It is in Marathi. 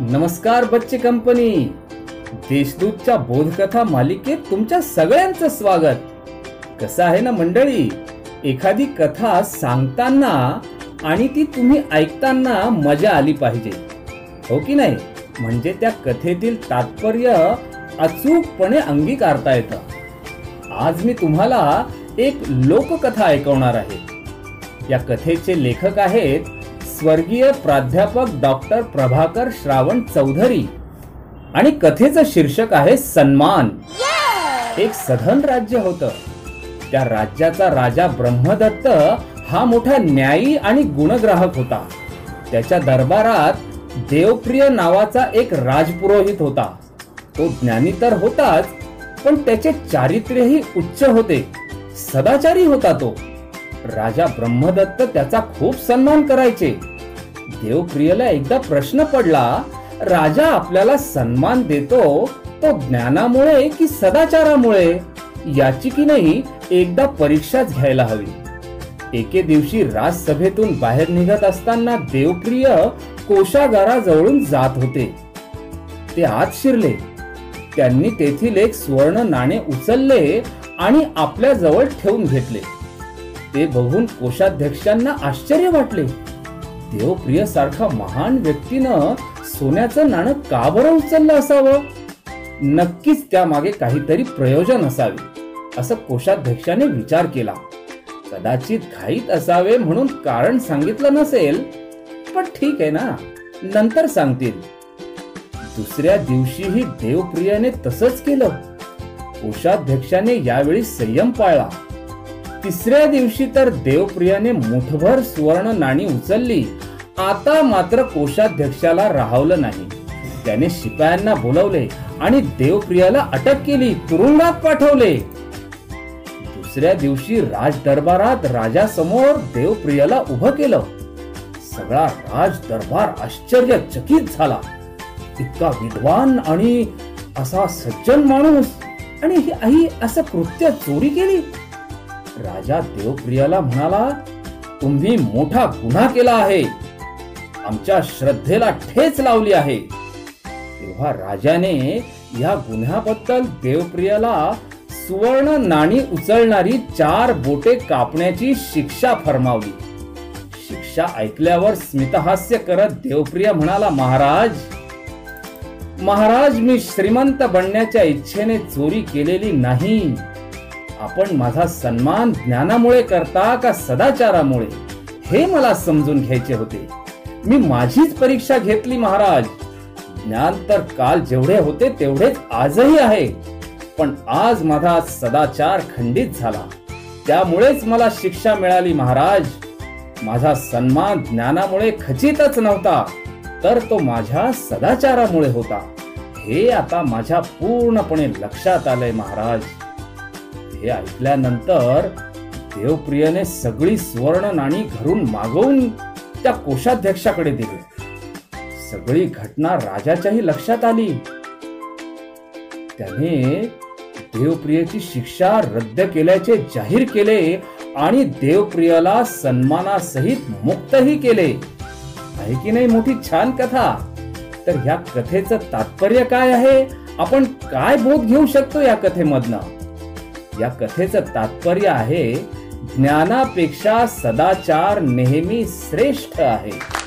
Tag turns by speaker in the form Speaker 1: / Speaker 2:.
Speaker 1: नमस्कार बच्चे कंपनी. देशदूतच्या बोधकथा मालिकेत तुमच्या सगळ्यांचं स्वागत. कसं आहे ना मंडळी? एखादी कथा सांगताना आणि ती तुम्ही ऐकताना मजा आली पाहिजे. हो की नाही? म्हणजे त्या कथेतील तात्पर्य अचूकपणे अंगीकारता येतं. आज मी तुम्हाला एक लोककथा ऐकवणार आहे. या कथेचे लेखक आहेत स्वर्गीय प्राध्यापक डॉक्टर प्रभाकर श्रावण चौधरी. आणि कथेचं शीर्षक आहे सन्मान. एक सधन राज्य होतं. त्या राज्याचा राजा ब्रह्मदत्त हा मोठा न्यायी आणि गुणग्राहक होता. त्याच्या दरबारात देवप्रिय नावाचा एक राजपुरोहित होता. तो ज्ञानी तर होताच पण त्याचे चारित्र्यही उच्च होते. सदाचारी होता तो. राजा ब्रह्मदत्त त्याचा खूप सन्मान करायचे. देवप्रियला एकदा प्रश्न पडला राजा आपल्याला सन्मान देतो तो ज्ञानामुळे की सदाचारामुळे? याची की नाही एकदा परीक्षाच घ्यायला हवी. एके दिवशी राजसभेतून बाहेर निघत असताना देवप्रिय कोशागाराजवळून जात होते. ते आत शिरले. त्यांनी तेथील एक सुवर्ण नाणे उचलले आणि आपल्या जवळ ठेवून घेतले. ते बघून कोषाध्यक्षांना आश्चर्य वाटले. देवप्रिय सारखा महान व्यक्तीनं सोन्याचं नाणं का बरं उचललं असावं? नक्कीच त्यामागे काहीतरी प्रयोजन असावे असं कोषाध्यक्षाने विचार केला. कदाचित घाईत असावे म्हणून कारण सांगितलं नसेल पण ठीक आहे ना नंतर सांगतील. दुसऱ्या दिवशीही देवप्रियाने तसंच केलं. कोषाध्यक्षाने यावेळी संयम पाळला. तिसऱ्या दिवशी तर देवप्रियाने मुठभर सुवर्ण नाणी उचलली. आता मात्र कोषाध्यक्षाला राहवलं नाही. त्याने शिपायांना बोलवले आणि देवप्रियाला अटक केली तुरुंगात पाठवले. दुसऱ्या दिवशी राज दरबारात राजासमोर देवप्रियाला उभं केलं. सगळा राज दरबार आश्चर्यचकित झाला. इतका विद्वान आणि असा सज्जन माणूस आणि ही आई असं कृत्य चोरी केली? राजा देवप्रियाला म्हणाला तुम्ही मोठा गुन्हा केला आहे. आमच्या श्रद्धेला ठेच लावली आहे. तेव्हा राजाने या गुन्ह्याबद्दल देवप्रियाला सुवर्ण नाणी उचलणारी चार बोटे कापण्याची शिक्षा फरमावली. शिक्षा ऐकल्यावर स्मितहास्य करत देवप्रिया म्हणाला महाराज महाराज मी श्रीमंत बनण्याच्या इच्छेने चोरी केलेली नाही. आपण माझा सन्मान ज्ञानामुळे करता का सदाचारामुळे? हे मला समजून घ्यायचे होते. मी माझीच परीक्षा घेतली महाराज. ज्ञान तर काल जेवढे होते तेवढेच आजही आहे. पण आज माझा सदाचार खंडित झाला. त्यामुळेच मला शिक्षा मिळाली महाराज. माझा सन्मान ज्ञानामुळे खचितच नव्हता तर तो माझ्या सदाचारामुळे होता. हे आता माझ्या पूर्णपणे लक्षात आलंय महाराज. हे ऐकल्यानंतर देवप्रियने सगळी सुवर्ण नाणी घरून मागवून त्या कोषाध्यक्षाकडे दिली. सगळी घटना राजाच्याही लक्षात आली. त्याने देवप्रियेची शिक्षा रद्द केल्याचे जाहीर केले आणि देवप्रियाला सन्मानासहित मुक्तही केले. आहे की नाही मोठी छान कथा? तर ह्या कथेचं तात्पर्य काय आहे? आपण काय बोध घेऊ शकतो या कथेमधनं? या कथेचं तात्पर्य आहे ज्ञानापेक्षा सदाचार नेहमी श्रेष्ठ आहे.